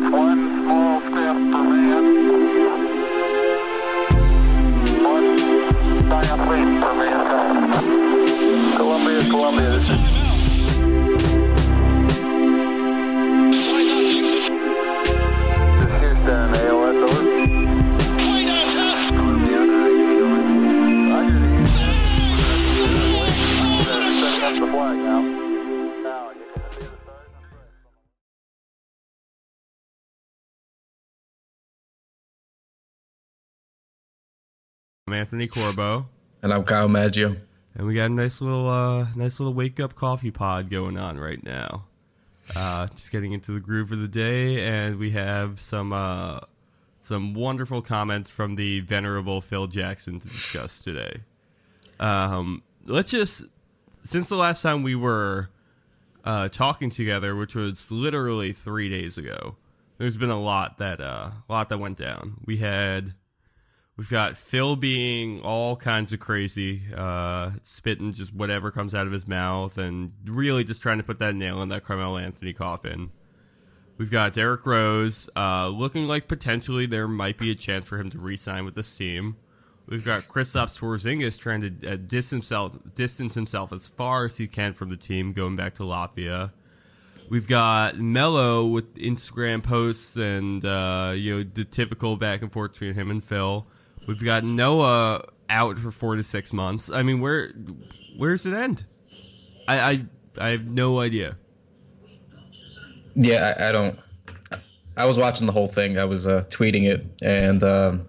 That's one Anthony Corbo, And I'm Kyle Maggio. and we got a nice little, uh, nice little wake up coffee pod going on right now. Uh, just getting into the groove of the day, and we have some, uh, some wonderful comments from the venerable Phil Jackson to discuss today. Um, let's just, since the last time we were uh, talking together, which was literally three days ago, there's been a lot that, uh, a lot that went down. We had. We've got Phil being all kinds of crazy, uh, spitting just whatever comes out of his mouth, and really just trying to put that nail in that Carmelo Anthony coffin. We've got Derrick Rose uh, looking like potentially there might be a chance for him to re-sign with this team. We've got Kristaps Porzingis trying to uh, distance himself, distance himself as far as he can from the team, going back to Latvia. We've got Melo with Instagram posts and uh, you know the typical back and forth between him and Phil. We've got Noah out for four to six months. I mean, where where's it end? I I, I have no idea. Yeah, I, I don't. I was watching the whole thing. I was uh, tweeting it, and um,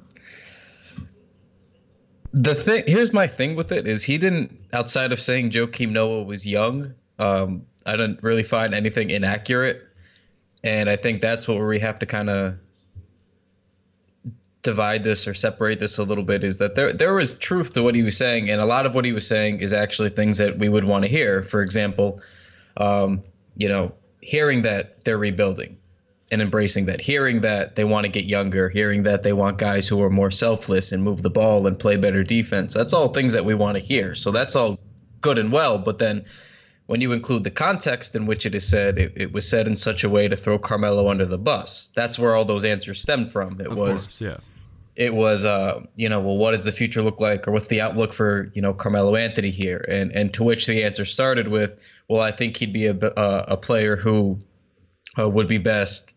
the thing here's my thing with it is he didn't outside of saying Joakim Noah was young. Um, I didn't really find anything inaccurate, and I think that's what we have to kind of divide this or separate this a little bit is that there there was truth to what he was saying, and a lot of what he was saying is actually things that we would want to hear. For example, um, you know, hearing that they're rebuilding and embracing that, hearing that they want to get younger, hearing that they want guys who are more selfless and move the ball and play better defense. That's all things that we want to hear. So that's all good and well, but then when you include the context in which it is said, it, it was said in such a way to throw Carmelo under the bus. That's where all those answers stemmed from. It Of was course, yeah. It was uh you know well what does the future look like or what's the outlook for you know Carmelo Anthony here and and to which the answer started with well I think he'd be a a, a player who uh, would be best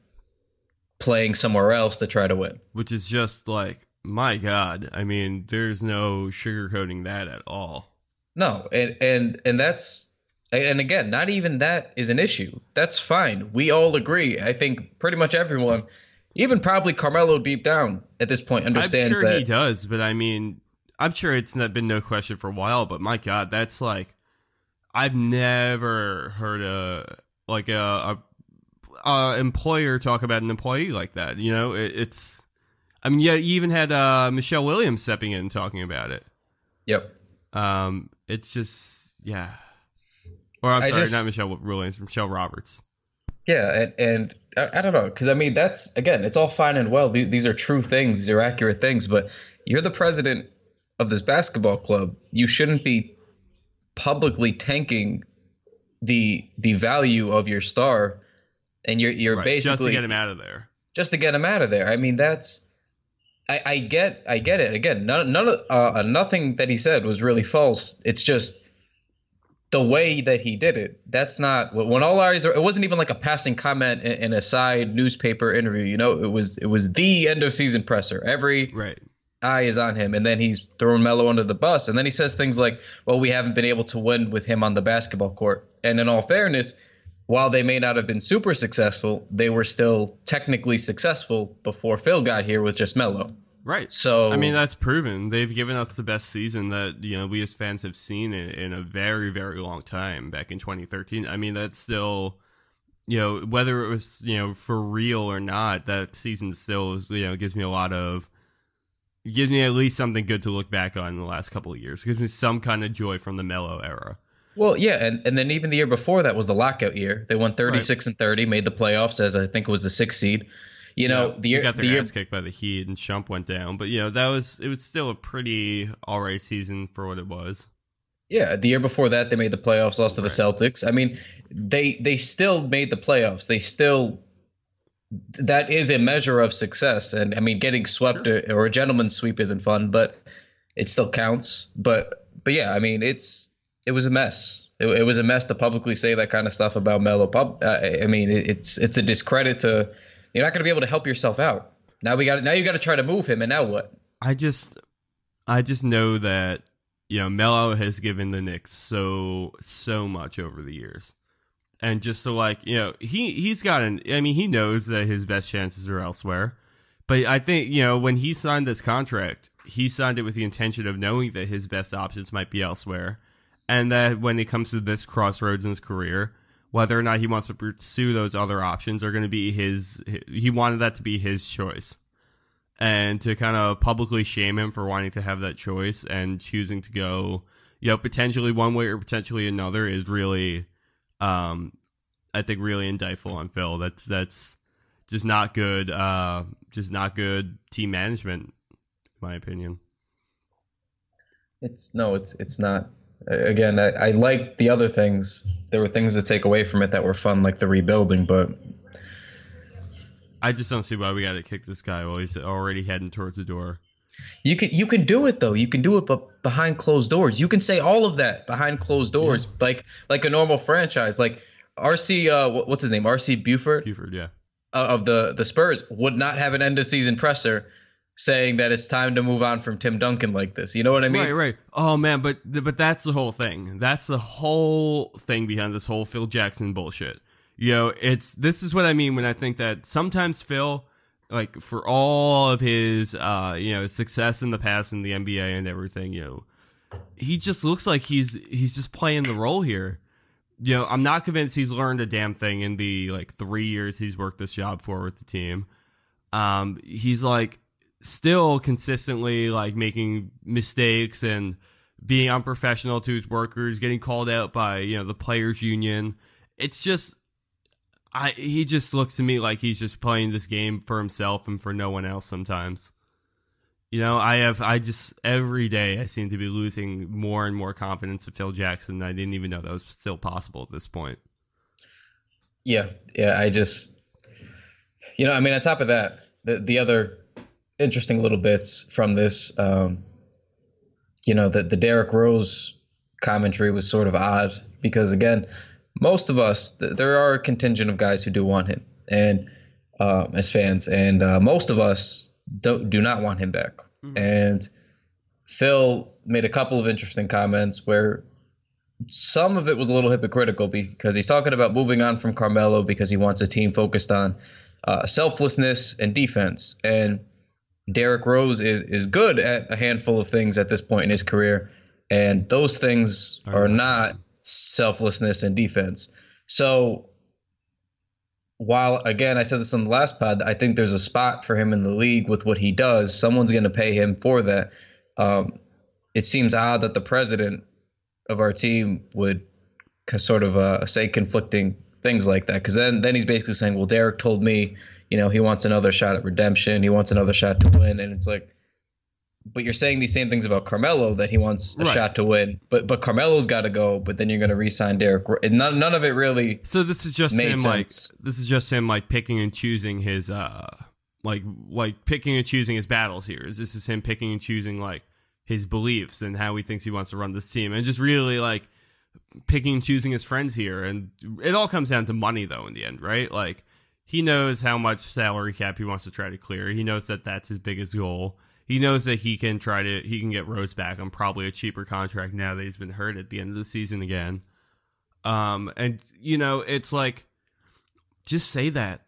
playing somewhere else to try to win. Which is just like my God. I mean, there's no sugarcoating that at all. No, and and and that's and again, not even that is an issue. That's fine. We all agree. I think pretty much everyone, even probably Carmelo deep down at this point, understands I'm sure that. he does, but I mean, I'm sure it's not been no question for a while. But my God, that's like I've never heard a like a, a, a employer talk about an employee like that. You know, it, it's. I mean, yeah, you even had uh, Michelle Williams stepping in and talking about it. Yep. Um, it's just yeah. Or I'm I sorry, just- not Michelle Williams, Michelle Roberts. Yeah, and, and I, I don't know, because I mean that's again, it's all fine and well. These, these are true things, these are accurate things, but you're the president of this basketball club. You shouldn't be publicly tanking the the value of your star, and you're you're Right, basically just to get him out of there. just to get him out of there. I mean, that's I, I get I get it. Again, none none of uh, nothing that he said was really false. It's just the way that he did it. That's not when all eyes are. It wasn't even like a passing comment in, in a side newspaper interview. You know, it was it was the end of season presser. Every Right. eye is on him, and then he's throwing Melo under the bus, and then he says things like, "Well, we haven't been able to win with him on the basketball court." And in all fairness, while they may not have been super successful, they were still technically successful before Phil got here with just Melo. Right. So I mean, that's proven. They've given us the best season that you know we as fans have seen in, in a very, very long time. Back in 2013. I mean, that's still, you know, whether it was you know for real or not, that season still is, you know gives me a lot of, gives me at least something good to look back on in the last couple of years. It gives me some kind of joy from the Melo era. Well, yeah, and, and then even the year before that was the lockout year. They won 36 and 30, made the playoffs as I think it was the sixth seed. You know, Yeah, the they year got the their year kicked by the Heat and Shump went down, but you know that was it was still a pretty all right season for what it was. Yeah, the year before that they made the playoffs, lost to the Right. Celtics. I mean, they they still made the playoffs. They still that is a measure of success. And I mean, getting swept or, or a gentleman's sweep isn't fun, but it still counts. But but yeah, I mean, it's it was a mess. It, it was a mess to publicly say that kind of stuff about Melo. Pub, I, I mean, it, it's it's a discredit to. You're not going to be able to help yourself out. Now we got now you got to try to move him, and now what? I just, I just know that you know Melo has given the Knicks so so much over the years, and just so like you know he he's gotten. I mean he knows that his best chances are elsewhere, but I think you know when he signed this contract, he signed it with the intention of knowing that his best options might be elsewhere, and that when it comes to this crossroads in his career. Whether or not he wants to pursue those other options are going to be his. He wanted that to be his choice and to kind of publicly shame him for wanting to have that choice and choosing to go, you know, potentially one way or potentially another is really, um, I think really indictful on Phil. That's that's just not good. Uh, just not good team management, in my opinion. It's no, it's it's not. Again, I, I like the other things. There were things to take away from it that were fun, like the rebuilding, but I just don't see why we got to kick this guy while he's already heading towards the door. You can you can do it though. You can do it, but behind closed doors. You can say all of that behind closed doors, yeah. like like a normal franchise. Like RC, uh, what's his name? RC Buford. Buford, yeah. Uh, of the the Spurs would not have an end of season presser saying that it's time to move on from Tim Duncan like this. You know what I mean? Right, right. Oh man, but but that's the whole thing. That's the whole thing behind this whole Phil Jackson bullshit you know, it's this is what I mean when I think that sometimes Phil, like for all of his, uh, you know, success in the past in the NBA and everything, you know, he just looks like he's he's just playing the role here. You know, I'm not convinced he's learned a damn thing in the like three years he's worked this job for with the team. Um, he's like still consistently like making mistakes and being unprofessional to his workers, getting called out by you know the players' union. It's just I he just looks to me like he's just playing this game for himself and for no one else sometimes. You know, I have I just every day I seem to be losing more and more confidence in Phil Jackson. I didn't even know that was still possible at this point. Yeah, yeah, I just you know, I mean on top of that, the the other interesting little bits from this um you know, the the Derrick Rose commentary was sort of odd because again, most of us, th- there are a contingent of guys who do want him, and uh, as fans, and uh, most of us do do not want him back. Mm-hmm. And Phil made a couple of interesting comments where some of it was a little hypocritical because he's talking about moving on from Carmelo because he wants a team focused on uh, selflessness and defense. And Derrick Rose is is good at a handful of things at this point in his career, and those things are not selflessness and defense. So while again I said this on the last pod, I think there's a spot for him in the league with what he does. Someone's going to pay him for that. Um, it seems odd that the president of our team would sort of uh, say conflicting things like that because then then he's basically saying, well, Derrick told me, you know, he wants another shot at redemption, he wants another shot to win, and it's like but you're saying these same things about Carmelo that he wants a right. shot to win, but but Carmelo's got to go. But then you're going to re-sign Derrick. None none of it really. So this is just him sense. like this is just him like picking and choosing his uh like like picking and choosing his battles here. Is this is him picking and choosing like his beliefs and how he thinks he wants to run this team, and just really like picking and choosing his friends here. And it all comes down to money though in the end, right? Like he knows how much salary cap he wants to try to clear. He knows that that's his biggest goal he knows that he can try to he can get Rose back on probably a cheaper contract now that he's been hurt at the end of the season again. Um, and you know, it's like just say that.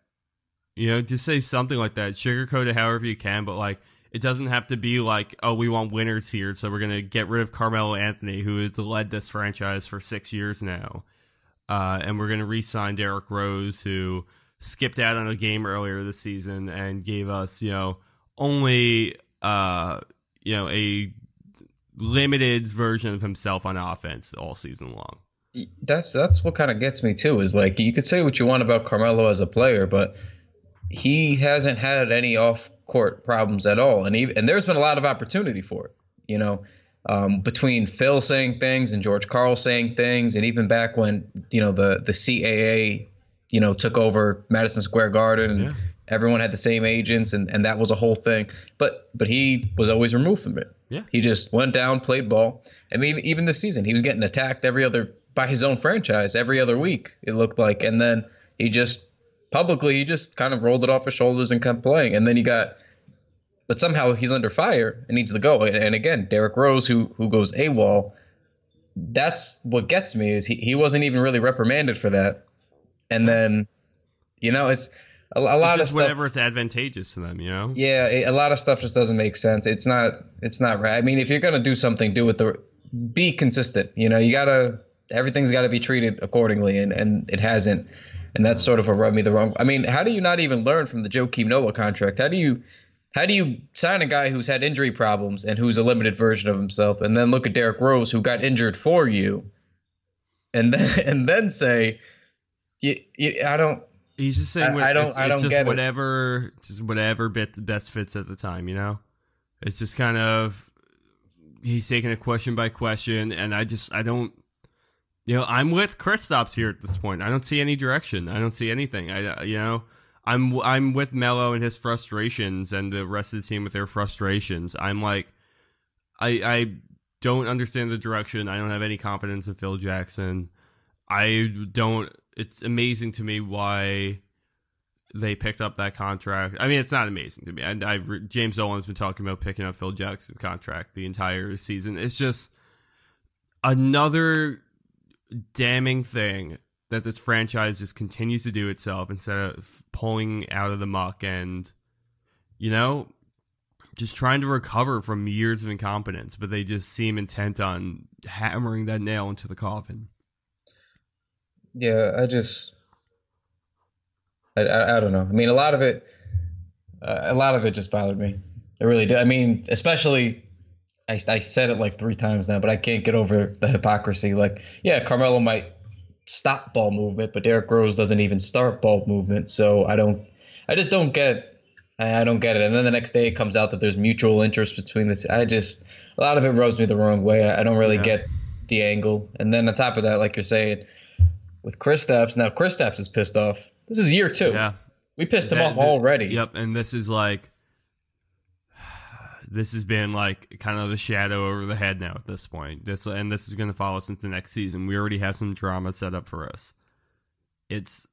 You know, just say something like that. Sugarcoat it however you can, but like it doesn't have to be like, oh, we want winners here, so we're gonna get rid of Carmelo Anthony, who has led this franchise for six years now. Uh, and we're gonna re-sign Derrick Rose, who skipped out on a game earlier this season and gave us, you know, only uh, you know, a limited version of himself on offense all season long. That's that's what kind of gets me too. Is like you could say what you want about Carmelo as a player, but he hasn't had any off court problems at all, and he, and there's been a lot of opportunity for it. You know, um, between Phil saying things and George Karl saying things, and even back when you know the the CAA you know took over Madison Square Garden and yeah. everyone had the same agents, and, and that was a whole thing. But but he was always removed from it. Yeah. he just went down, played ball. I mean, even this season, he was getting attacked every other by his own franchise every other week. It looked like, and then he just publicly he just kind of rolled it off his shoulders and kept playing. And then he got, but somehow he's under fire and needs to go. And, and again, Derrick Rose, who who goes AWOL, that's what gets me is he, he wasn't even really reprimanded for that. And then, you know, it's a, a lot of Just stuff. whatever it's advantageous to them, you know. Yeah, it, a lot of stuff just doesn't make sense. It's not. It's not right. I mean, if you're gonna do something, do it the. Be consistent. You know, you gotta. Everything's got to be treated accordingly, and and it hasn't. And that's sort of what rubbed me the wrong. I mean, how do you not even learn from the Joakim Noah contract? How do you, how do you sign a guy who's had injury problems and who's a limited version of himself, and then look at Derrick Rose who got injured for you, and then and then say, you, you, I don't. He's just saying. I- I don't- It's, I don't just get it. whatever, just whatever bit best fits at the time. You know, it's just kind of he's taking it question by question, and I just I don't. You know, I'm with Kristaps here at this point. I don't see any direction. I don't see anything. I uh, you know. I'm I'm with Melo and his frustrations, and the rest of the team with their frustrations. I'm like, I I don't understand the direction. I don't have any confidence in Phil Jackson. I don't. It's amazing to me why they picked up that contract. I mean, it's not amazing to me. And I've re- James Dolan's been talking about picking up Phil Jackson's contract the entire season. It's just another damning thing that this franchise just continues to do itself instead of pulling out of the muck and you know just trying to recover from years of incompetence but they just seem intent on hammering that nail into the coffin Yeah, I just, I, I, I don't know. I mean, a lot of it, uh, a lot of it just bothered me. It really did. I mean, especially, I, I said it like three times now, but I can't get over the hypocrisy. Like, yeah, Carmelo might stop ball movement, but Derrick Rose doesn't even start ball movement. So I don't, I just don't get, I, don't get it. And then the next day it comes out that there's mutual interest between the. I just, a lot of it rubs me the wrong way. I, I don't really Yeah. get the angle. And then on top of that, like you're saying with Chris Kristaps. Now Chris Kristaps is pissed off. This is year two. yeah We pissed him off that- already. Yep, and this is like this has been like kind of the shadow over the head now at this point. This and this is going to follow us into next season. We already have some drama set up for us. It's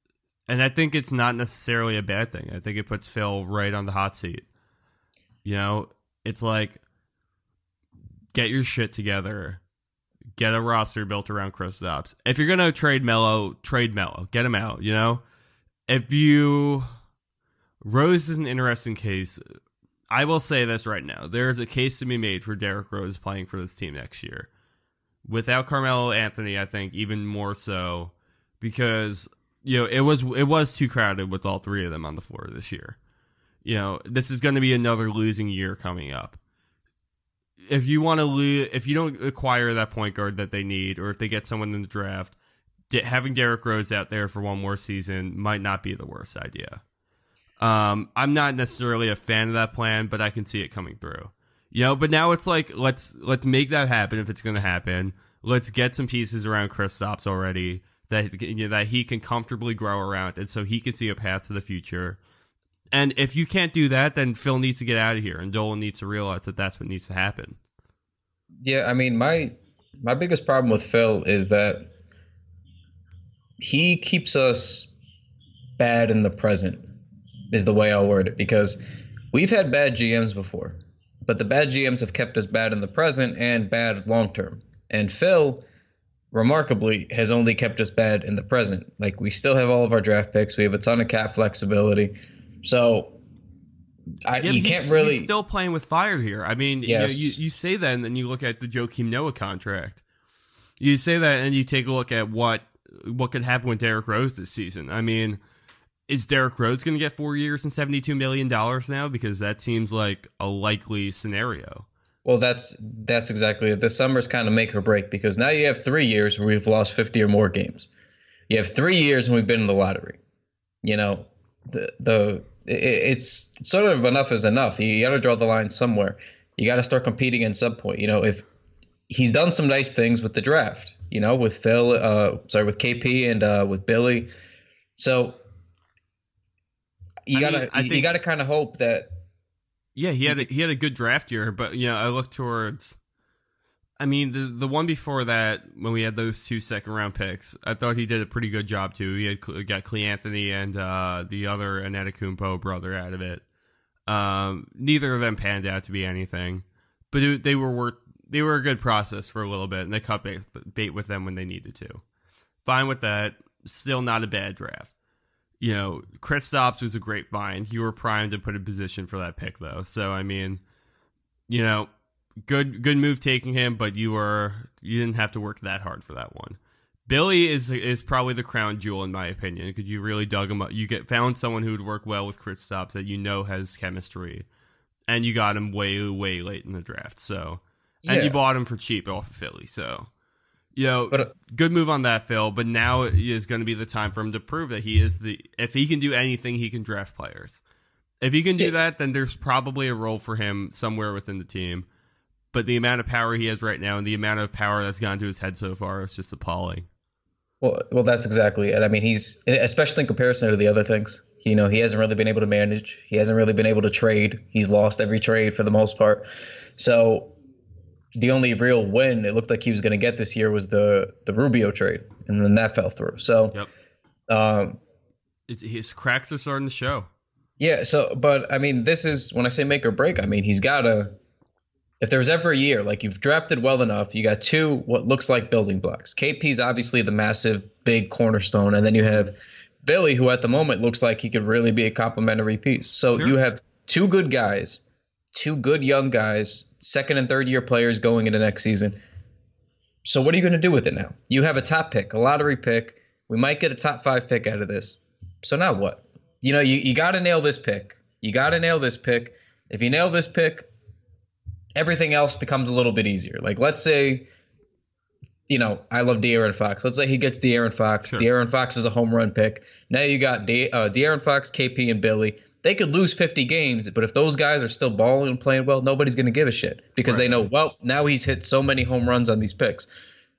and I think it's not necessarily a bad thing. I think it puts Phil right on the hot seat. You know, it's like get your shit together. Get a roster built around Kristaps. If you're gonna trade Melo, trade Melo. Get him out. You know, if you Rose is an interesting case. I will say this right now: there is a case to be made for Derrick Rose playing for this team next year. Without Carmelo Anthony, I think even more so because you know it was it was too crowded with all three of them on the floor this year. You know, this is going to be another losing year coming up. If you want to lose, if you don't acquire that point guard that they need, or if they get someone in the draft, get, having Derrick Rose out there for one more season might not be the worst idea. Um, I'm not necessarily a fan of that plan, but I can see it coming through. You know, but now it's like let's let's make that happen if it's going to happen. Let's get some pieces around Kristaps already that you know, that he can comfortably grow around, and so he can see a path to the future. And if you can't do that, then Phil needs to get out of here, and Dolan needs to realize that that's what needs to happen. Yeah, I mean, my my biggest problem with Phil is that he keeps us bad in the present. Is the way I'll word it because we've had bad GMs before, but the bad GMs have kept us bad in the present and bad long term. And Phil, remarkably, has only kept us bad in the present. Like we still have all of our draft picks, we have a ton of cap flexibility, so I, Yeah, you can't he's, really. he's still playing with fire here. I mean, Yes. you, know, you you say that, and then you look at the Joakim Noah contract. You say that, and you take a look at what what could happen with Derrick Rose this season. I mean, is Derrick Rose going to get four years and seventy two million dollars now? Because that seems like a likely scenario. Well, that's that's exactly it. This summer's kind of make or break because now you have three years where we've lost fifty or more games. You have three years and we've been in the lottery. You know, the the it's sort of enough is enough. You got to draw the line somewhere. You got to start competing at some point. You know, if he's done some nice things with the draft. You know, with Phil, uh, sorry, with KP and uh, with Willy. So you I gotta mean, you think- gotta kind of hope that Yeah, he had a, he had a good draft year, but you know, I look towards. I mean, the the one before that, when we had those two second round picks, I thought he did a pretty good job too. He had got Cleanthony and uh, the other Antetokounmpo brother out of it. Um, neither of them panned out to be anything, but it, they were worth. They were a good process for a little bit, and they cut bait, bait with them when they needed to. Fine with that. Still not a bad draft you know, Kristaps was a great find. You were primed to put in position for that pick, though. So I mean, you know, good good move taking him, but you were you didn't have to work that hard for that one. Willy is is probably the crown jewel in my opinion because you really dug him up. You get found someone who would work well with Kristaps that you know has chemistry, and you got him way way late in the draft. So, and Yeah. you bought him for cheap off of Philly. So, you know, But, uh, good move on that, Phil. But now is going to be the time for him to prove that he is the. If he can do anything, he can draft players. If he can do Yeah. that, then there's probably a role for him somewhere within the team. But the amount of power he has right now and the amount of power that's gone to his head so far is just appalling. Well, well, that's exactly it. I mean, he's especially in comparison to the other things. You know, he hasn't really been able to manage. He hasn't really been able to trade. He's lost every trade for the most part. So, the only real win it looked like he was going to get this year was the the Rubio trade, and then that fell through. So, Yep. um, It's, his cracks are starting to show. yeah. So, but I mean, this is when I say make or break. I mean, he's got to. If there was ever a year like you've drafted well enough, you got two what looks like building blocks. KP's obviously the massive big cornerstone, and then you have Willy, who at the moment looks like he could really be a complementary piece. So Sure. you have two good guys, two good young guys, second and third year players going into next season. So what are you going to do with it now? You have a top pick, a lottery pick. We might get a top five pick out of this. So now what? You know, you, you got to nail this pick. You got to nail this pick. If you nail this pick, everything else becomes a little bit easier. Like let's say, you know, I love De'Aaron Fox. Let's say he gets De'Aaron Fox. Sure. De'Aaron Fox is a home run pick. Now you got De- uh, De'Aaron Fox, KP, and Willy. They could lose 50 games, but if those guys are still balling and playing well, nobody's going to give a shit because they know, well, now he's hit so many home runs on these picks.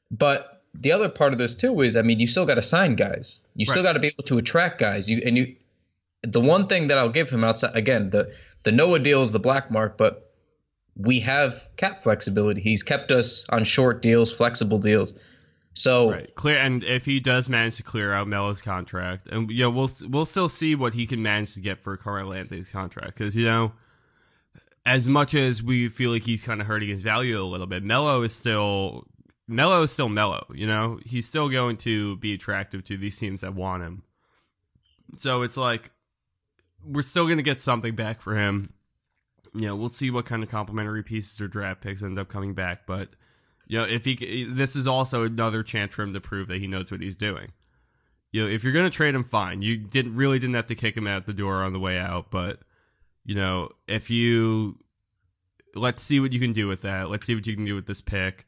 But the other part of this too is, I mean, you still got to sign guys. You still got to be able to attract guys. You and you. The one thing that I'll give him outside again, the the Noah deal is the black mark, but we have cap flexibility. He's kept us on short deals, flexible deals. So Right. Clear and if he does manage to clear out Melo's contract, and you know, we'll we'll still see what he can manage to get for Carl Anthony's contract because you know, as much as we feel like he's kind of hurting his value a little bit, Melo is still Melo is still Melo. You know, he's still going to be attractive to these teams that want him. So it's like we're still going to get something back for him. You know, we'll see what kind of complimentary pieces or draft picks end up coming back, but you know, if he, this is also another chance for him to prove that he knows what he's doing. You know, if you're going to trade him, fine. You didn't really didn't have to kick him out the door on the way out, but you know, if you let's see what you can do with that. Let's see what you can do with this pick.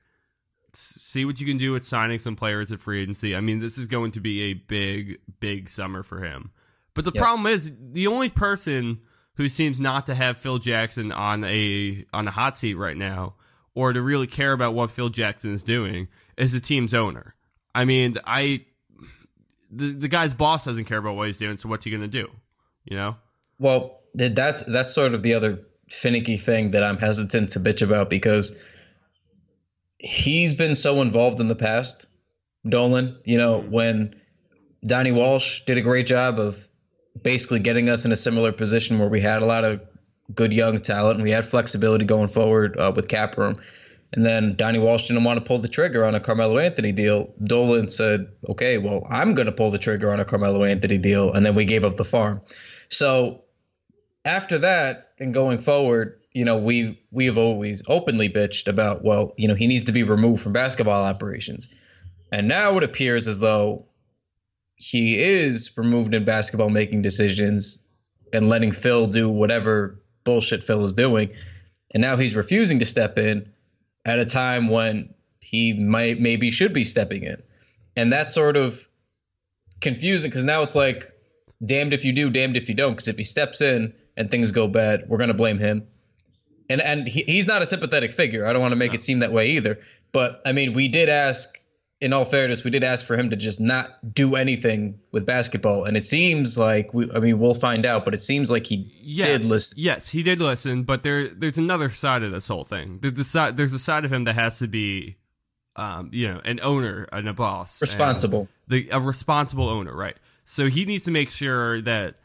See what you can do with signing some players at free agency. I mean, this is going to be a big, big summer for him. But the Yep. problem is, the only person who seems not to have Phil Jackson on a on a hot seat right now, or to really care about what Phil Jackson is doing, is the team's owner. I mean, I the the guy's boss doesn't care about what he's doing, so what's he going to do? You know? Well, that's that's sort of the other finicky thing that I'm hesitant to bitch about because he's been so involved in the past. Dolan, you know, when Donnie Walsh did a great job of basically getting us in a similar position where we had a lot of good young talent and we had flexibility going forward uh, with cap room. And then Donnie Walsh didn't want to pull the trigger on a Carmelo Anthony deal. Dolan said, "Okay, well, I'm going to pull the trigger on a Carmelo Anthony deal," and then we gave up the farm. So after that and going forward, you know, we we have always openly bitched about, well, you know, he needs to be removed from basketball operations. And now it appears as though he is removed in basketball making decisions and letting Phil do whatever bullshit Phil is doing. And now he's refusing to step in at a time when he might maybe should be stepping in. And that's sort of confusing because now it's like damned if you do, damned if you don't. Because if he steps in and things go bad, we're gonna blame him. And and he, he's not a sympathetic figure. I don't want to make it seem that way either. But I mean, we did ask in all fairness, we did ask for him to just not do anything with basketball, and it seems like we. I mean, we'll find out, but it seems like he yeah, did listen. Yes, he did listen, but there there's another side of this whole thing. There's a side there's a side of him that has to be um, you know, an owner and a boss. Responsible. The a responsible owner, right? So he needs to make sure that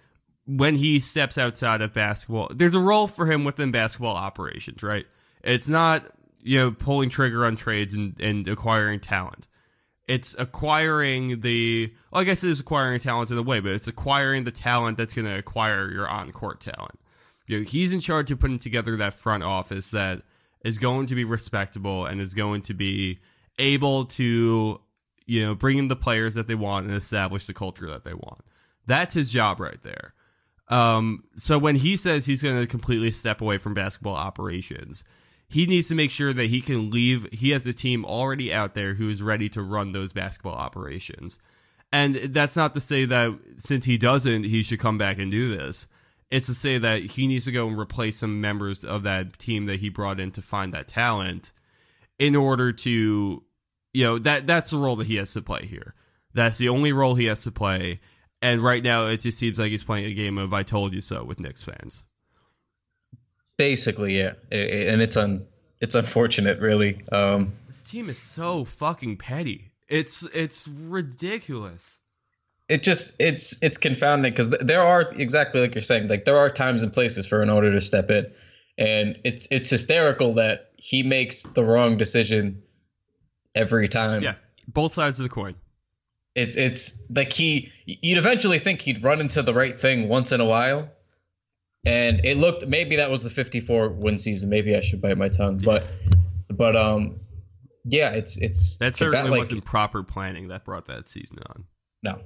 when he steps outside of basketball, there's a role for him within basketball operations, right? It's not, you know, pulling trigger on trades and, and acquiring talent. It's acquiring the, well, I guess it is acquiring talent in a way, but it's acquiring the talent that's going to acquire your on court talent. You know, he's in charge of putting together that front office that is going to be respectable and is going to be able to, you know, bring in the players that they want and establish the culture that they want. That's his job right there. Um, so when he says he's going to completely step away from basketball operations, he needs to make sure that he can leave. He has a team already out there who is ready to run those basketball operations. And that's not to say that since he doesn't, he should come back and do this. It's to say that he needs to go and replace some members of that team that he brought in to find that talent in order to, you know, that that's the role that he has to play here. That's the only role he has to play. And right now, it just seems like he's playing a game of "I told you so" with Knicks fans. Basically, yeah, and it's un it's unfortunate, really. Um, This team is so fucking petty. It's it's ridiculous. it just it's it's confounding because there are exactly like you're saying, like there are times and places for an order to step in, and it's it's hysterical that he makes the wrong decision every time. Yeah, both sides of the coin. it's it's like he you'd eventually think he'd run into the right thing once in a while and it looked maybe that was the 54 win season maybe i should bite my tongue but but um yeah it's it's That it's about, certainly like- wasn't proper planning that brought that season on. no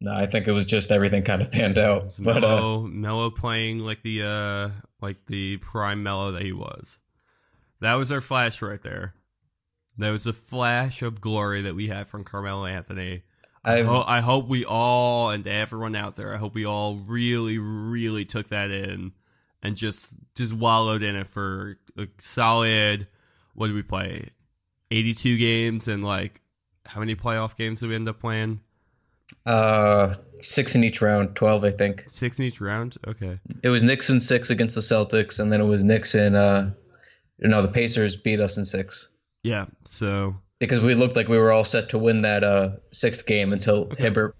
no i think it was just everything kind of panned out It's but uh, Melo, Melo playing like the uh like the prime Melo that he was. That was our flash right there. That was a flash of glory that we had from Carmelo Anthony. I, ho- I hope we all and everyone out there, I hope we all really, really took that in and just just wallowed in it for a solid. What did we play? Eighty-two games and like how many playoff games did we end up playing? uh six in each round 12 i think Six in each round. Okay. it was Knicks in six against the celtics and then it was Knicks in uh no the pacers beat us in six Yeah. So because we looked like we were all set to win that uh, sixth game until Hibbert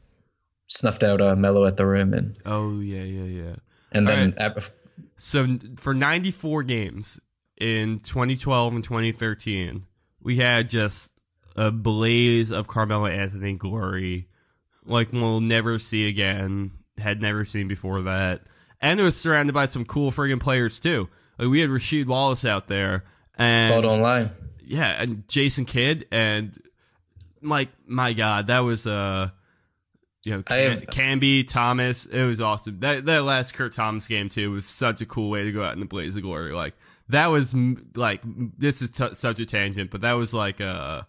snuffed out uh, Melo at the rim, and oh yeah yeah yeah. and then All at- So for 94 games in 2012 and 2013, we had just a blaze of Carmelo Anthony glory, like we'll never see again. Had never seen before that, and it was surrounded by some cool friggin' players too. Like we had Rasheed Wallace out there, and online. Yeah, and Jason Kidd, and like my God, that was uh, you know, Cam- Camby Thomas. It was awesome. That that last Kurt Thomas game too was such a cool way to go out in the blaze of glory. Like that was like this is t- such a tangent, but that was like a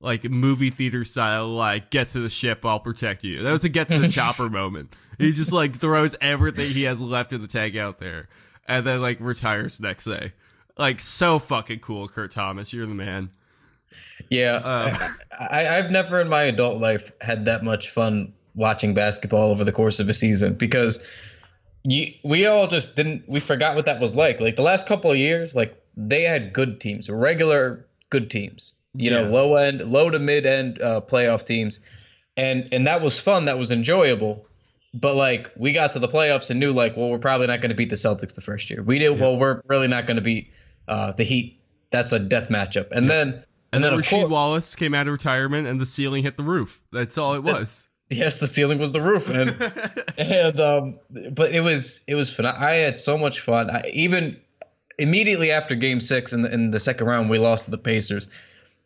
like movie theater style. Like get to the ship, I'll protect you. That was a get to the chopper moment. He just like throws everything he has left in the tank out there, and then like retires next day. Like so fucking cool, Kurt Thomas. You're the man. Yeah, Uh, I, I've never in my adult life had that much fun watching basketball over the course of a season because you, we all just didn't we forgot what that was like. Like the last couple of years, like they had good teams, regular good teams. You know, low end, low to mid end uh, playoff teams, and and that was fun. That was enjoyable. But like we got to the playoffs and knew like, well, we're probably not going to beat the Celtics the first year. We knew, well, we're really not going to beat uh, the Heat. That's a death matchup. And then and, And then of Rasheed course- Wallace came out of retirement, and the ceiling hit the roof. That's all it was. Yes, the ceiling was the roof, and and um, but it was it was fun. I had so much fun. I, even immediately after Game Six in the, in the second round, we lost to the Pacers.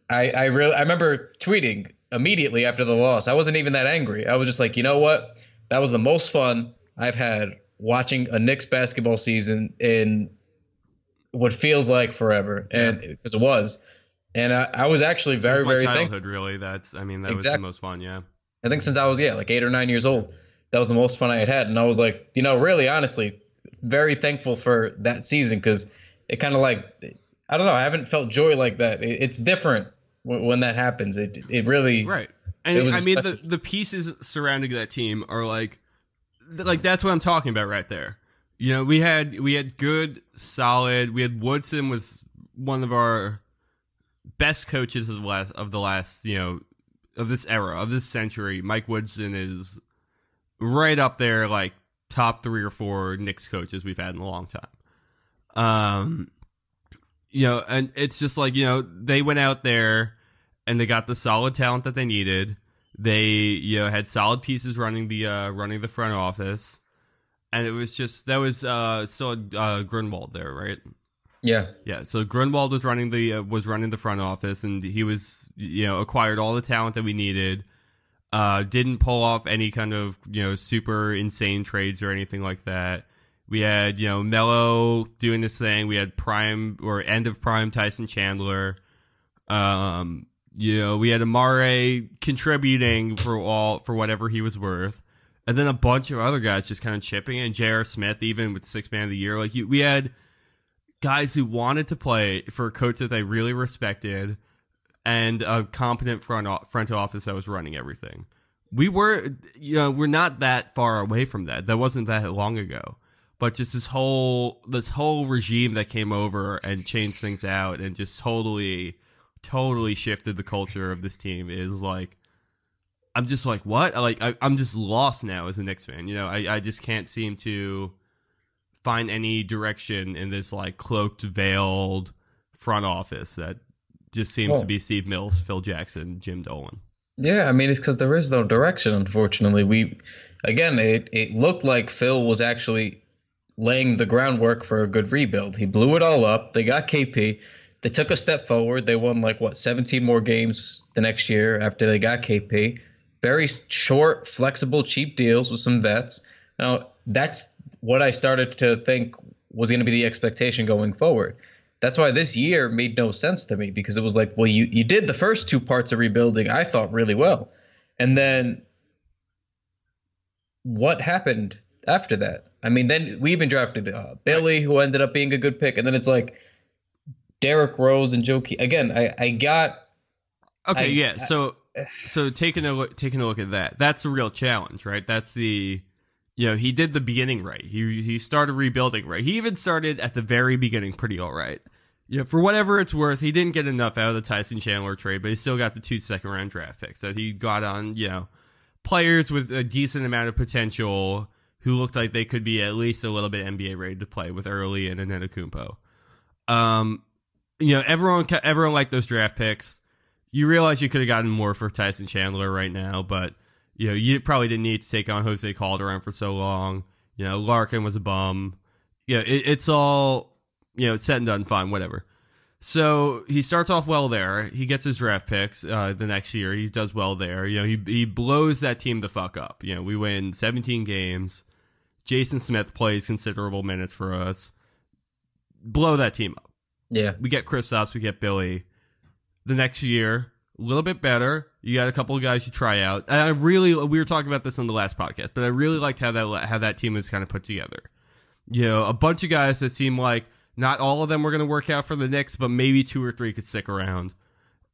I I really I remember tweeting immediately after the loss. I wasn't even that angry. I was just like, you know what? That was the most fun I've had watching a Knicks basketball season in what feels like forever, and because it was. And I, I was actually very, very thankful. childhood, really. That's I mean, that was the most fun. Yeah. I think since I was yeah like eight or nine years old, that was the most fun I had had, and I was like, you know, really honestly, very thankful for that season because it kind of like I don't know, I haven't felt joy like that. It, it's different w- when that happens. It it really Right. And I mean the the pieces surrounding that team are like like that's what I'm talking about right there. You know, we had we had good, solid. We had Woodson was one of our best coaches of the last of the last, you know, of this era, of this century. Mike Woodson is right up there like top 3 or 4 Knicks coaches we've had in a long time. Um you know, and it's just like, you know, they went out there and they got the solid talent that they needed. They, you know, had solid pieces running the uh running the front office. And it was just that was uh still uh Grunwald there, right? yeah. Yeah, so Grunwald was running the uh, was running the front office, and he was you know acquired all the talent that we needed. Uh, didn't pull off any kind of you know super insane trades or anything like that. We had you know Melo doing this thing. We had prime or end of prime Tyson Chandler. Um, you know we had Amare contributing for all for whatever he was worth, and then a bunch of other guys just kind of chipping in. J.R. Smith even with six man of the year. Like you, we had guys who wanted to play for a coach that they really respected and a competent front front office that was running everything. We were, you know, we're not that far away from that. That wasn't that long ago. But just this whole this whole regime that came over and changed things out and just totally, totally shifted the culture of this team is like, I'm just like, what? Like, I, I'm just lost now as a Knicks fan. You know, I, I just can't seem to find any direction in this like cloaked, veiled front office that just seems Well- to be Steve Mills, Phil Jackson, Jim Dolan. Yeah, I mean it's because there is no direction. Unfortunately, we again it it looked like Phil was actually laying the groundwork for a good rebuild. He blew it all up. They got KP. They took a step forward. They won like what 17 more games the next year after they got KP. Very short, flexible, cheap deals with some vets. Now that's what I started to think was going to be the expectation going forward. That's why this year made no sense to me because it was like, well, you, you did the first two parts of rebuilding, I thought really well. And then what happened after that? I mean, then we even drafted uh, Willy, who ended up being a good pick. And then it's like Derrick Rose and Joe Key. Again, I, I got. Okay, I- yeah. So so taking a look taking a look at that, that's a real challenge, right? That's the you know, he did the beginning right. He he started rebuilding right. He even started at the very beginning pretty all right. You know, for whatever it's worth, he didn't get enough out of the Tyson Chandler trade, but he still got the two second round draft picks that he got on, you know, players with a decent amount of potential who looked like they could be at least a little bit NBA ready to play with Early and Antetokounmpo. Um, you know, everyone everyone liked those draft picks. You realize you could have gotten more for Tyson Chandler right now, but you know, you probably didn't need to take on Jose Calderon for so long. You know, Larkin was a bum. Yeah, it, it's all you know, it's said and done, fine, whatever. So he starts off well there. He gets his draft picks uh, the next year. He does well there. You know, he he blows that team the fuck up. You know, we win 17 games. Jason Smith plays considerable minutes for us. Blow that team up. Yeah. We get Kristaps, we get Willy. The next year, a little bit better. You got a couple of guys you try out. And I really, we were talking about this on the last podcast, but I really liked how that how that team was kind of put together. You know, a bunch of guys that seemed like not all of them were going to work out for the Knicks, but maybe two or three could stick around,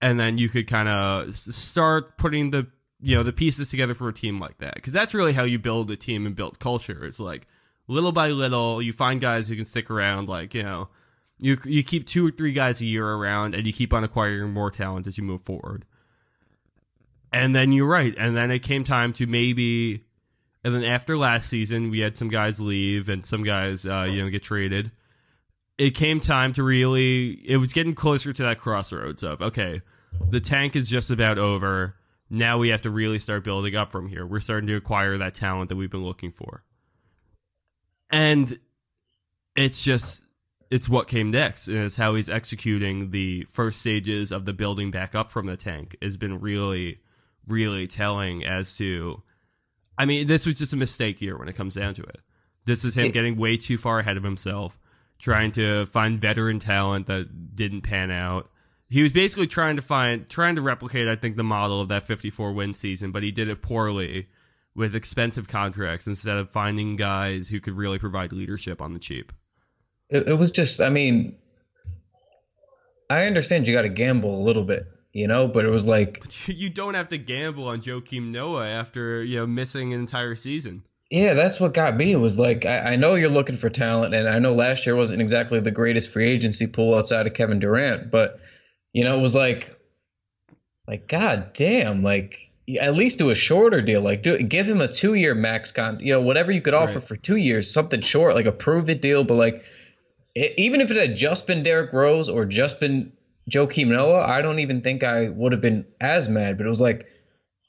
and then you could kind of start putting the you know the pieces together for a team like that because that's really how you build a team and build culture. It's like little by little you find guys who can stick around, like you know. You, you keep two or three guys a year around and you keep on acquiring more talent as you move forward. And then you're right. And then it came time to maybe and then after last season, we had some guys leave and some guys, uh, you know, get traded. It came time to really. It was getting closer to that crossroads of okay, the tank is just about over. Now we have to really start building up from here. We're starting to acquire that talent that we've been looking for, and it's just it's what came next, and it's how he's executing the first stages of the building back up from the tank has been really, really telling as to I mean, this was just a mistake here when it comes down to it. This is him getting way too far ahead of himself, trying to find veteran talent that didn't pan out. He was basically trying to find, trying to replicate, I think, the model of that 54 win season, but he did it poorly with expensive contracts instead of finding guys who could really provide leadership on the cheap. It, it was just, I mean, I understand you got to gamble a little bit, you know. But it was like, You don't have to gamble on Joakim Noah after you know missing an entire season. yeah, that's what got me. It was like, I, I know you're looking for talent, and I know last year wasn't exactly the greatest free agency pool outside of Kevin Durant, but you know, it was like, like God damn, like at least do a shorter deal. Like do give him a two year max con, you know, whatever you could offer Right. for two years, something short, like a prove it deal. But like, e- even if it had just been Derrick Rose or just been Joakim Noah, I don't even think I would have been as mad. But it was like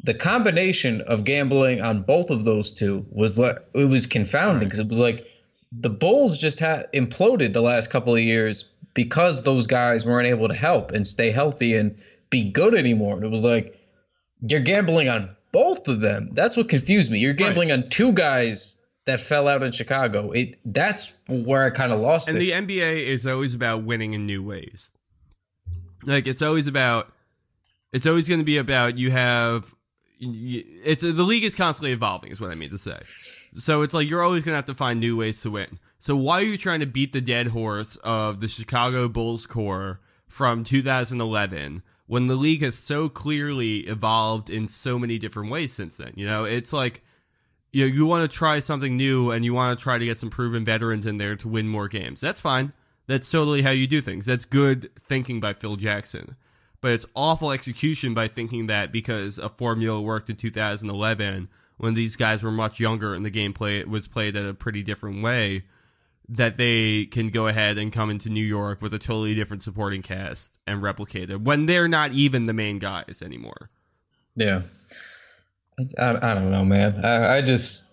the combination of gambling on both of those two was like it was confounding because it was like the Bulls just had imploded the last couple of years because those guys weren't able to help and stay healthy and be good anymore. And it was like you're gambling on both of them. That's what confused me. You're gambling on two guys that fell out in Chicago. It that's where I kind of lost And it. the NBA is always about winning in new ways. Like it's always about, it's always going to be about you have, it's the league is constantly evolving, is what I mean to say. So it's like you're always going to have to find new ways to win. So why are you trying to beat the dead horse of the Chicago Bulls core from 2011 when the league has so clearly evolved in so many different ways since then? You know, it's like you know, you want to try something new and you want to try to get some proven veterans in there to win more games. That's fine. That's totally how you do things. That's good thinking by Phil Jackson. But it's awful execution by thinking that because a formula worked in 2011 when these guys were much younger and the game play was played in a pretty different way that they can go ahead and come into New York with a totally different supporting cast and replicate it when they're not even the main guys anymore. Yeah. I, I don't know, man. I, I just,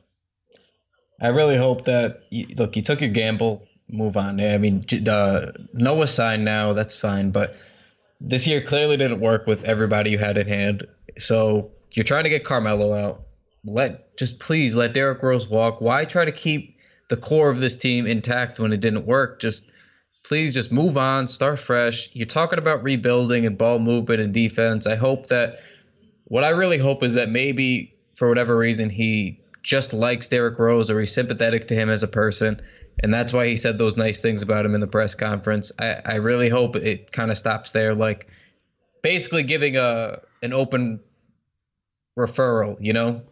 I really hope that, you, look, you took your gamble, move on. I mean, uh, Noah signed now, that's fine. But this year clearly didn't work with everybody you had at hand. So you're trying to get Carmelo out. Let, just please let Derrick Rose walk. Why try to keep the core of this team intact when it didn't work? Just, please just move on, start fresh. You're talking about rebuilding and ball movement and defense. I hope that what I really hope is that maybe for whatever reason he just likes Derrick Rose or he's sympathetic to him as a person, and that's why he said those nice things about him in the press conference. I, I really hope it kind of stops there, like basically giving a an open referral, you know,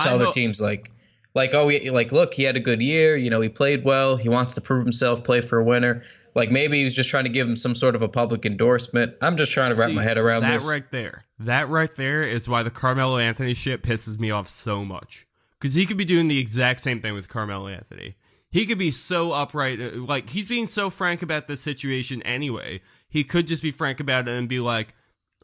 to I other hope- teams like like oh like look he had a good year, you know he played well, he wants to prove himself, play for a winner. Like maybe he was just trying to give him some sort of a public endorsement. I'm just trying to wrap See, my head around that this. right there. That right there is why the Carmelo Anthony shit pisses me off so much. Because he could be doing the exact same thing with Carmelo Anthony. He could be so upright, uh, like he's being so frank about the situation anyway. He could just be frank about it and be like,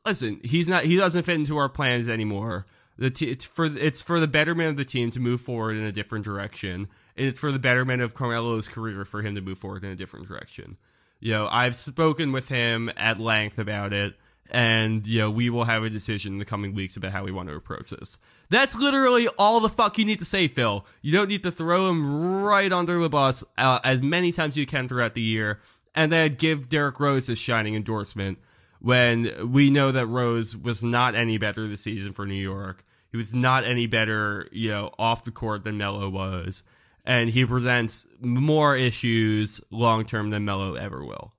"Listen, he's not. He doesn't fit into our plans anymore. The t- it's for it's for the betterment of the team to move forward in a different direction, and it's for the betterment of Carmelo's career for him to move forward in a different direction." You know, I've spoken with him at length about it, and you know, we will have a decision in the coming weeks about how we want to approach this. That's literally all the fuck you need to say, Phil. You don't need to throw him right under the bus uh, as many times as you can throughout the year, and then give Derrick Rose his shining endorsement when we know that Rose was not any better this season for New York. He was not any better, you know, off the court than Melo was, and he presents more issues long term than Melo ever will.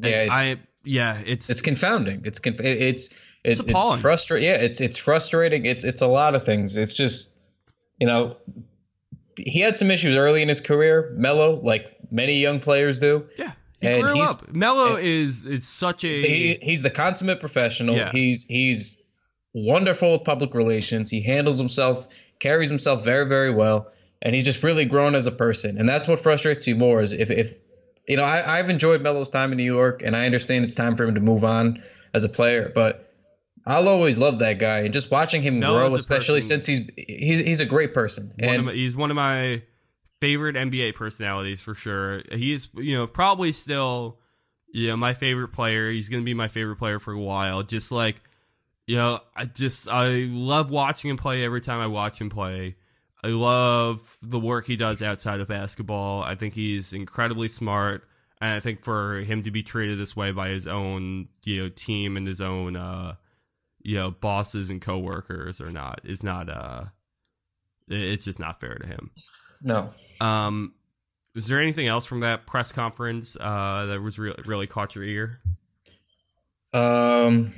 yeah, it's, I yeah, it's it's confounding. It's conf- it- it's it's, it's, frustrating. Yeah, it's it's frustrating. It's it's a lot of things. It's just you know he had some issues early in his career. Melo, like many young players do. yeah. He and grew he's- up. Melo is is such a He, he's the consummate professional. Yeah. He's he's wonderful with public relations. He handles himself, carries himself very very well, and he's just really grown as a person. And that's what frustrates me more is if if you know I, I've enjoyed Melo's time in New York, and I understand it's time for him to move on as a player, but. I'll always love that guy, and just watching him Melo grow, especially person- since he's he's he's a great person. one And my, he's one of my favorite NBA personalities for sure. He is, you know, probably still, you know, my favorite player. He's going to be my favorite player for a while. Just like, you know, I just I love watching him play every time I watch him play. I love the work he does outside of basketball. I think he's incredibly smart, and I think for him to be treated this way by his own, you know, team and his own, uh, you know, bosses and coworkers or not is not uh it's just not fair to him. no, Um, was there anything else from that press conference uh, that was re- really caught your ear? um,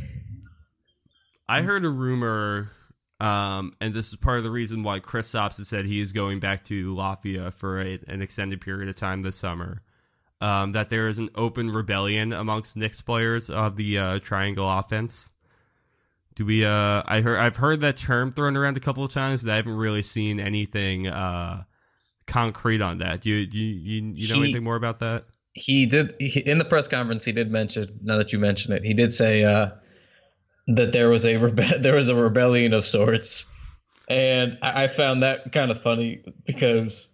I heard a rumor, um, and this is part of the reason why Kristaps has said he is going back to Latvia for a, an extended period of time this summer. Um, that there is an open rebellion amongst Knicks players of the uh, triangle offense. Do we? Uh, I heard I've heard that term thrown around a couple of times, but I haven't really seen anything uh, concrete on that. Do you do you, you, you know He- anything more about that? he did he, in the press conference he did mention now that you mention it he did say uh that there was a rebe- there was a rebellion of sorts. And i, I found that kind of funny because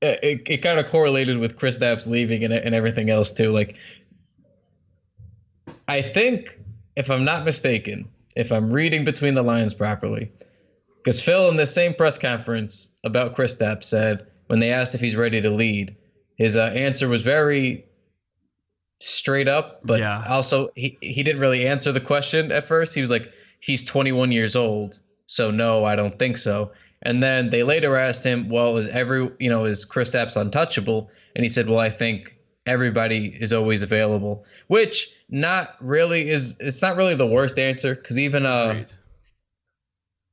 it, it, kind of correlated with Kristaps leaving and, and everything else too. Like i think if i'm not mistaken if i'm reading between the lines properly because phil in this same press conference about Kristaps said when they asked if he's ready to lead his uh, answer was very straight up, but Yeah. also he, he didn't really answer the question at first. He was like, he's 21 years old, so no, I don't think so. And then they later asked him, well, is every, you know, is Kristaps untouchable? And he said, well, I think everybody is always available, which not really is, it's not really the worst answer because even, uh,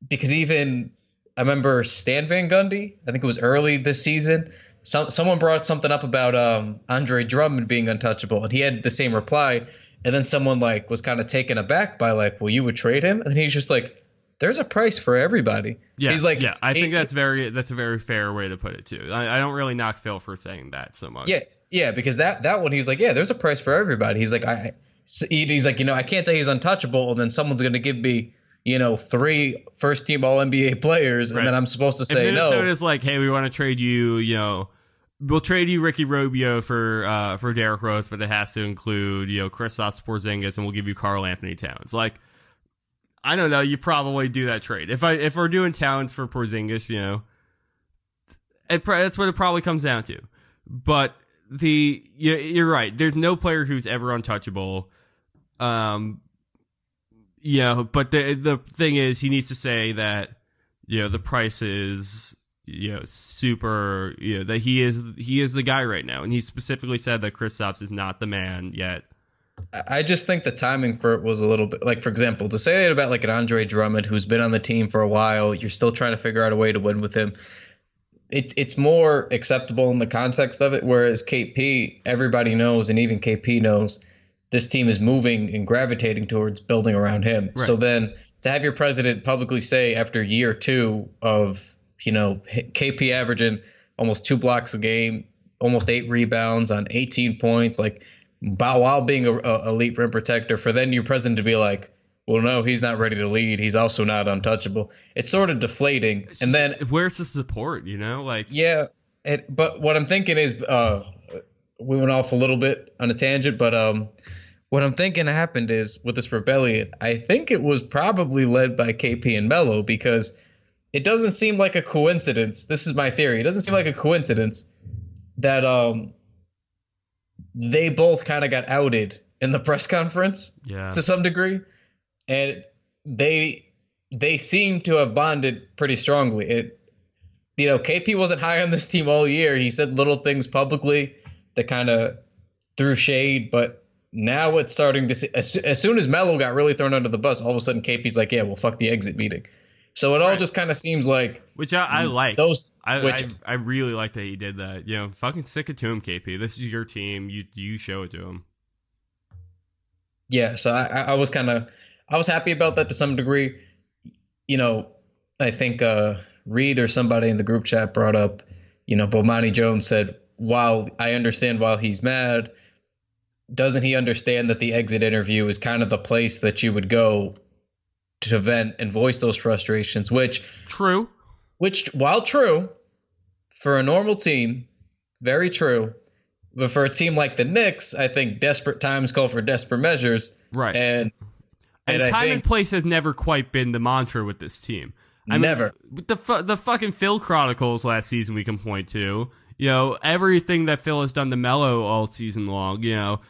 because even I remember Stan Van Gundy. I think it was early this season. Some someone brought something up about um, Andre Drummond being untouchable, and he had the same reply. And then someone like was kind of taken aback by like, "Well, you would trade him?" And he's just like, "There's a price for everybody." Yeah, he's like, yeah. I think that's very that's a very fair way to put it too. I, I don't really knock Phil for saying that so much. Yeah, yeah, because that that one he was like, yeah, there's a price for everybody. He's like, I, I- he's like, you know, I can't say he's untouchable, and then someone's going to give me, you know, three first team All NBA players, Right. and then I'm supposed to say no. Minnesota's like, hey, we want to trade you, you know, we'll trade you Ricky Rubio for uh, for Derrick Rose, but it has to include, you know, Kristaps Porzingis, and we'll give you Karl-Anthony Towns. Like, I don't know, you probably do that trade. If I if we're doing Towns for Porzingis, you know, it, that's what it probably comes down to. But the you're right. There's no player who's ever untouchable. Um, you know, but the the thing is, he needs to say that you know the price is you know super you know that he is he is the guy right now, and he specifically said that Kristaps is not the man yet. I just think the timing for it was a little bit like, for example, to say it about like an Andre Drummond who's been on the team for a while, you're still trying to figure out a way to win with him. It, it's more acceptable in the context of it. Whereas KP, everybody knows, and even KP knows, this team is moving and gravitating towards building around him. Right. So then to have your president publicly say after year two of, you know, KP averaging almost two blocks a game, almost eight rebounds on 18 points, like while being a, a elite rim protector, for then your president to be like, well, no, he's not ready to lead. He's also not untouchable. It's sort of deflating. And then where's the support? You know, like yeah, it, but what I'm thinking is, uh, we went off a little bit on a tangent, but um, what I'm thinking happened is with this rebellion, I think it was probably led by KP and Melo because it doesn't seem like a coincidence. This is my theory. It doesn't seem like a coincidence that um, they both kind of got outed in the press conference yeah, to some degree, and they they seem to have bonded pretty strongly. It, you know, KP wasn't high on this team all year. He said little things publicly that kind of threw shade, but now it's starting to see. As, as soon as Melo got really thrown under the bus, all of a sudden KP's like, "Yeah, well, fuck the exit meeting." So it all Right. just kind of seems like which I, I like. those. I, which I I really like that he did that. You know, fucking stick it to him, KP. This is your team. You you show it to him. yeah so i I- i was kind of i was happy about that to some degree you know i think uh reed or somebody in the group chat brought up you know bomani jones said while i understand while he's mad doesn't he understand that the exit interview is kind of the place that you would go to vent and voice those frustrations which True. which while true for a normal team very true but for a team like the Knicks, I think desperate times call for desperate measures. Right. And And, and time and place has never quite been the mantra with this team. I Never. with the fu- the fucking Phil Chronicles last season we can point to. You know everything that Phil has done to Melo all season long. You know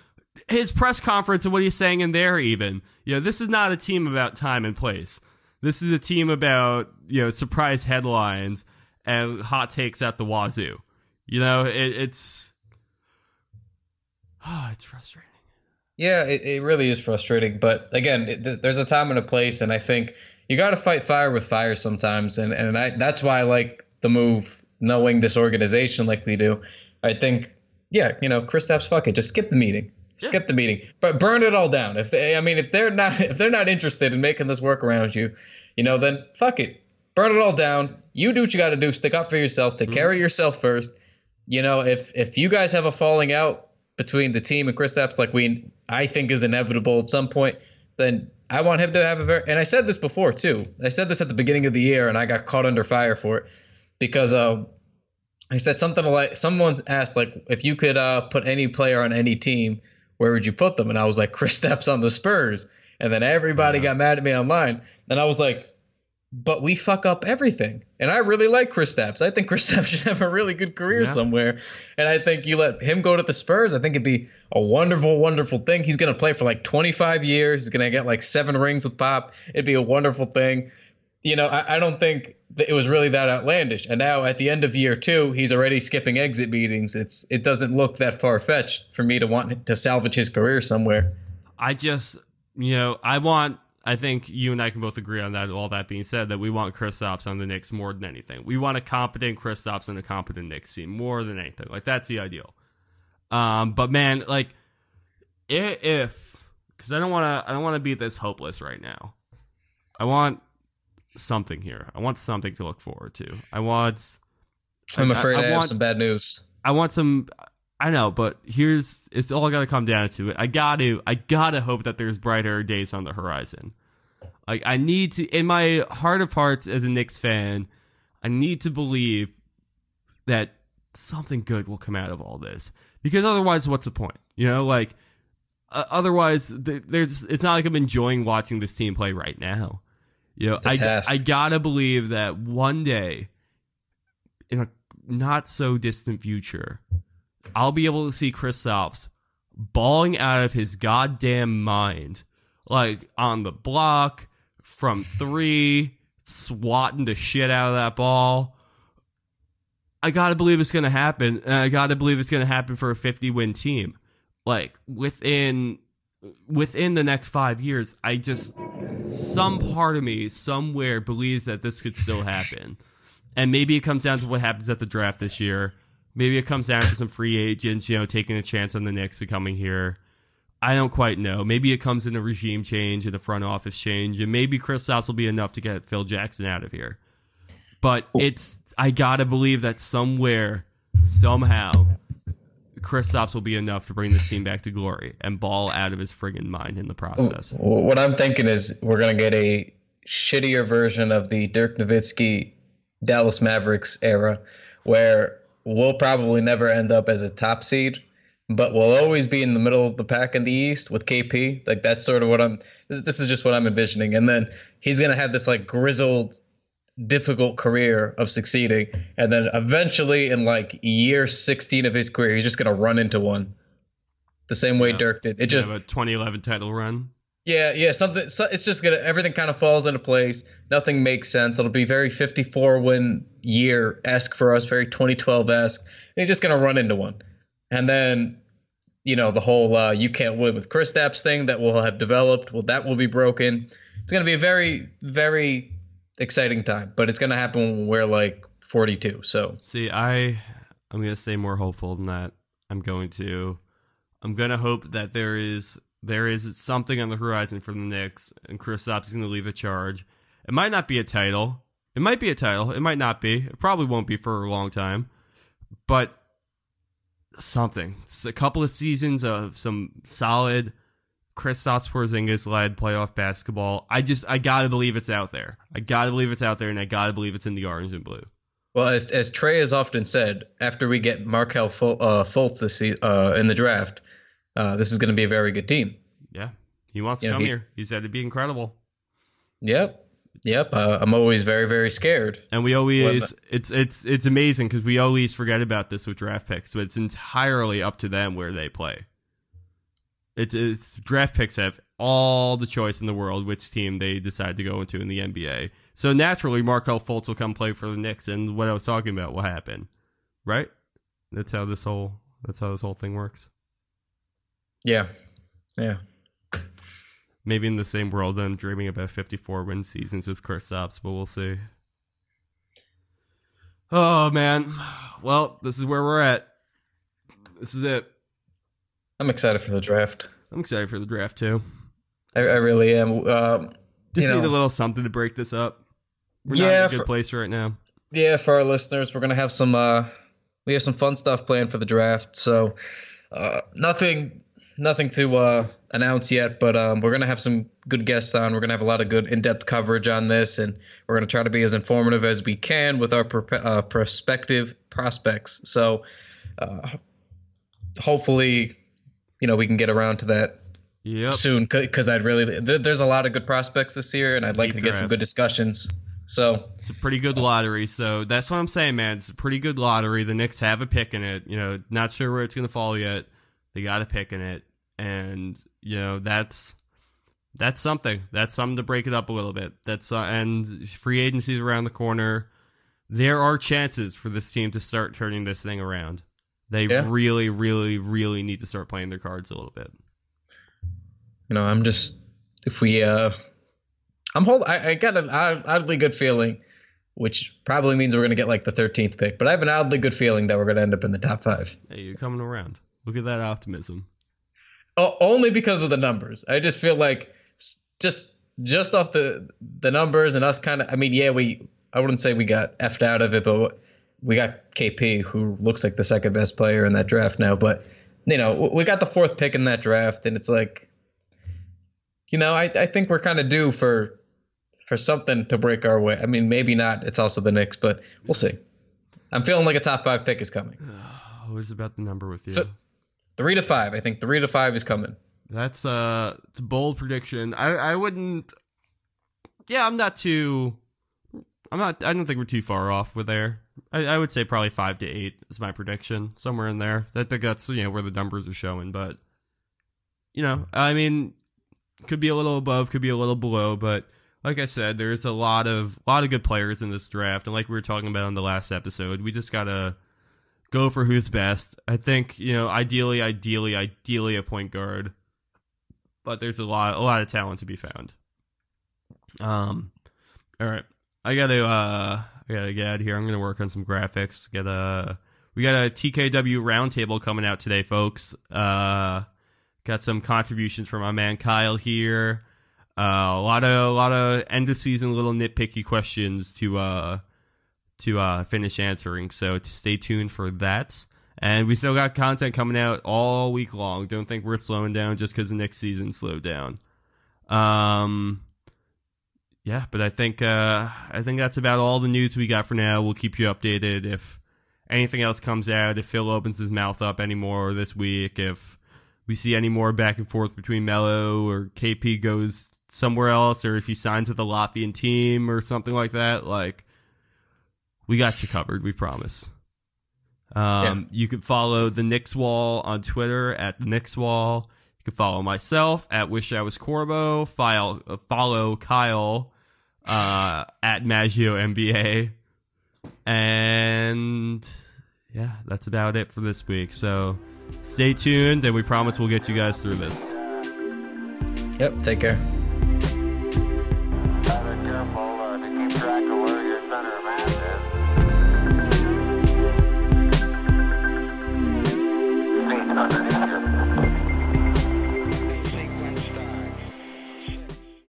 his press conference and what he's saying in there. Even you know this is not a team about time and place. This is a team about you know surprise headlines and hot takes at the wazoo. You know it, it's oh, it's frustrating. Yeah, it, it really is frustrating. But again, it, there's a time and a place, and I think you got to fight fire with fire sometimes. And and I, that's why I like the move, knowing this organization like we do. I think, yeah, you know, Kristaps, fuck it, just skip the meeting, skip the meeting, but burn it all down. If they, I mean, if they're not if they're not interested in making this work around you, you know, then fuck it, burn it all down. You do what you got to do. Stick up for yourself. Take care of yourself first. You know, if if you guys have a falling out between the team and Kristaps, like we I think is inevitable at some point, then I want him to have a very. And I said this before too. I said this at the beginning of the year, and I got caught under fire for it because uh, I said something like someone's asked like if you could uh, put any player on any team, where would you put them? And I was like Kristaps on the Spurs, and then everybody got mad at me online, and I was like, but we fuck up everything. And I really like Kristaps. I think Chris Stapps should have a really good career Yeah. somewhere. And I think you let him go to the Spurs. I think it'd be a wonderful, wonderful thing. He's going to play for like 25 years. He's going to get like seven rings with Pop. It'd be a wonderful thing. You know, I, I don't think it was really that outlandish. And now at the end of year two, he's already skipping exit meetings. It's it doesn't look that far fetched for me to want to salvage his career somewhere. I just, you know, I want. I think you and I can both agree on that. All that being said, that we want Kristaps on the Knicks more than anything. We want a competent Kristaps and a competent Knicks team more than anything. Like that's the ideal. Um, but man, like if because I don't want to, I don't want to be this hopeless right now. I want something here. I want something to look forward to. I want. I'm I- afraid I, I have want- some bad news. I want some. I know, but here's it's all got to come down to it. I got to, I gotta hope that there's brighter days on the horizon. Like I need to, in my heart of hearts, as a Knicks fan, I need to believe that something good will come out of all this. Because otherwise, what's the point? You know, like uh, otherwise, th- there's. It's not like I'm enjoying watching this team play right now. You know, I. I gotta believe that one day, in a not so distant future, I'll be able to see Kristaps balling out of his goddamn mind, like on the block from three, swatting the shit out of that ball. I gotta believe it's gonna happen, and I gotta believe it's gonna happen for a 50 win team. Like within within the next five years, I just some part of me somewhere believes that this could still happen. And maybe it comes down to what happens at the draft this year. Maybe it comes down to some free agents, you know, taking a chance on the Knicks and coming here. I don't quite know. Maybe it comes in a regime change and a front office change, and maybe Kristaps will be enough to get Phil Jackson out of here. But it's I gotta believe that somewhere, somehow, Kristaps will be enough to bring this team back to glory and ball out of his friggin' mind in the process. What I'm thinking is we're gonna get a shittier version of the Dirk Nowitzki Dallas Mavericks era, where we'll probably never end up as a top seed, but we'll always be in the middle of the pack in the East with KP. Like that's sort of what I'm. This is just what I'm envisioning, and then he's gonna have this like grizzled, difficult career of succeeding, and then eventually in like year 16 of his career, he's just gonna run into one. The same way Yeah. Dirk did. It Just just a 2011 title run. yeah, yeah, something. So it's just gonna everything kind of falls into place. Nothing makes sense. It'll be very 54 win year esque for us, very 2012 esque. He's just gonna run into one, and then you know the whole uh, you can't win with Kristaps thing that will have developed. Well, that will be broken. It's gonna be a very very exciting time, but it's gonna happen when we're like 42. So See, I I'm gonna stay more hopeful than that. I'm going to I'm gonna hope that there is there is something on the horizon for the Knicks and Kristaps is gonna lead the charge. It might not be a title. It might be a title. It might not be. It probably won't be for a long time. But something. It's a couple of seasons of some solid Kristaps Porzingis led playoff basketball. I just I gotta believe it's out there. I gotta believe it's out there, and I gotta believe it's in the orange and blue. Well, as as Trey has often said, after we get Markelle Ful- uh, Fultz this uh, in the draft, uh, this is going to be a very good team. Yeah, he wants to Yeah, come he- here. He said it'd be incredible. Yep, yep. Uh, I'm always very very scared. And we always it's it's it's amazing because we always forget about this with draft picks. So it's entirely up to them where they play. It's it's draft picks have all the choice in the world which team they decide to go into in the NBA. So naturally, Markelle Fultz will come play for the Knicks, and what I was talking about will happen, right? That's how this whole that's how this whole thing works. Yeah, Yeah. Maybe in the same world, I'm dreaming about 54 win seasons with Chris Kristaps, but we'll see. Oh man, well, this is where we're at. This is it. I'm excited for the draft. I'm excited for the draft too. I, I really am. Um, Just need know, a little something to break this up. We're not in a good for- place right now. yeah, for our listeners, we're gonna have some. Uh, we have some fun stuff planned for the draft. So, uh, nothing, nothing to uh, announce yet. But um, we're gonna have some good guests on. We're gonna have a lot of good in-depth coverage on this, and we're gonna try to be as informative as we can with our pro- uh, prospective prospects. So, uh, hopefully, you know, we can get around to that Yep. soon because I'd really there, there's a lot of good prospects this year, and I'd like Deep to get some good discussions. So It's a pretty good lottery, so that's what I'm saying, man. It's a pretty good lottery. The Knicks have a pick in it. You know, not sure where it's going to fall yet. They got a pick in it, and you know that's that's something. That's something to break it up a little bit. That's uh, and free agency is around the corner. There are chances for this team to start turning this thing around. They Yeah. really, really, really need to start playing their cards a little bit. you know, I'm just if we uh, I'm hold I, I got an odd, oddly good feeling, which probably means we're gonna get like the 13th pick, but I have an oddly good feeling that we're gonna end up in the top five. Hey, you're coming around. Look at that optimism. Oh, only because of the numbers. I just feel like just just off the the numbers and us kind of. I mean, yeah, we. I wouldn't say we got effed out of it, but we got KP, who looks like the second best player in that draft now. But you know, we got the fourth pick in that draft, and it's like, you know, I I think we're kind of due for for something to break our way. I mean, maybe not. It's also the Knicks, but we'll see. I'm feeling like a top five pick is coming. Oh, what is about the number with you? So- Three to five. I think three to five is coming. That's uh it's a bold prediction. I I wouldn't Yeah, I'm not too I'm not I don't think we're too far off with there. I, I would say probably five to eight is my prediction. Somewhere in there. I think that's you know where the numbers are showing, but you know, I mean could be a little above, could be a little below, but like I said, there's a lot of a lot of good players in this draft, and like we were talking about on the last episode, we just gotta go for who's best. I think you know, ideally, ideally, ideally, a point guard, but there's a lot, a lot of talent to be found. Um, all right, I gotta, uh, I gotta get out of here. I'm gonna work on some graphics. Get a, we got a TKW roundtable coming out today, folks. Uh, got some contributions from my man Kyle here. Uh, a lot of, a lot of end of season little nitpicky questions to, uh, to uh, finish answering. So to stay tuned for that. And we still got content coming out all week long. Don't think we're slowing down just because the next season slowed down. Um, yeah, but I think uh, I think that's about all the news we got for now. We'll keep you updated if anything else comes out. If Phil opens his mouth up anymore this week, if we see any more back and forth between Melo or KP goes somewhere else, or if he signs with a Latvian team or something like that, like we got you covered. We promise. Um, You can follow the Knicks Wall on Twitter at the Knicks Wall. Can follow myself at Wish I Was Corbo. File, uh, follow Kyle uh, at Maggio NBA. And yeah, that's about it for this week. So stay tuned, and we promise we'll get you guys through this. Yep. Take care.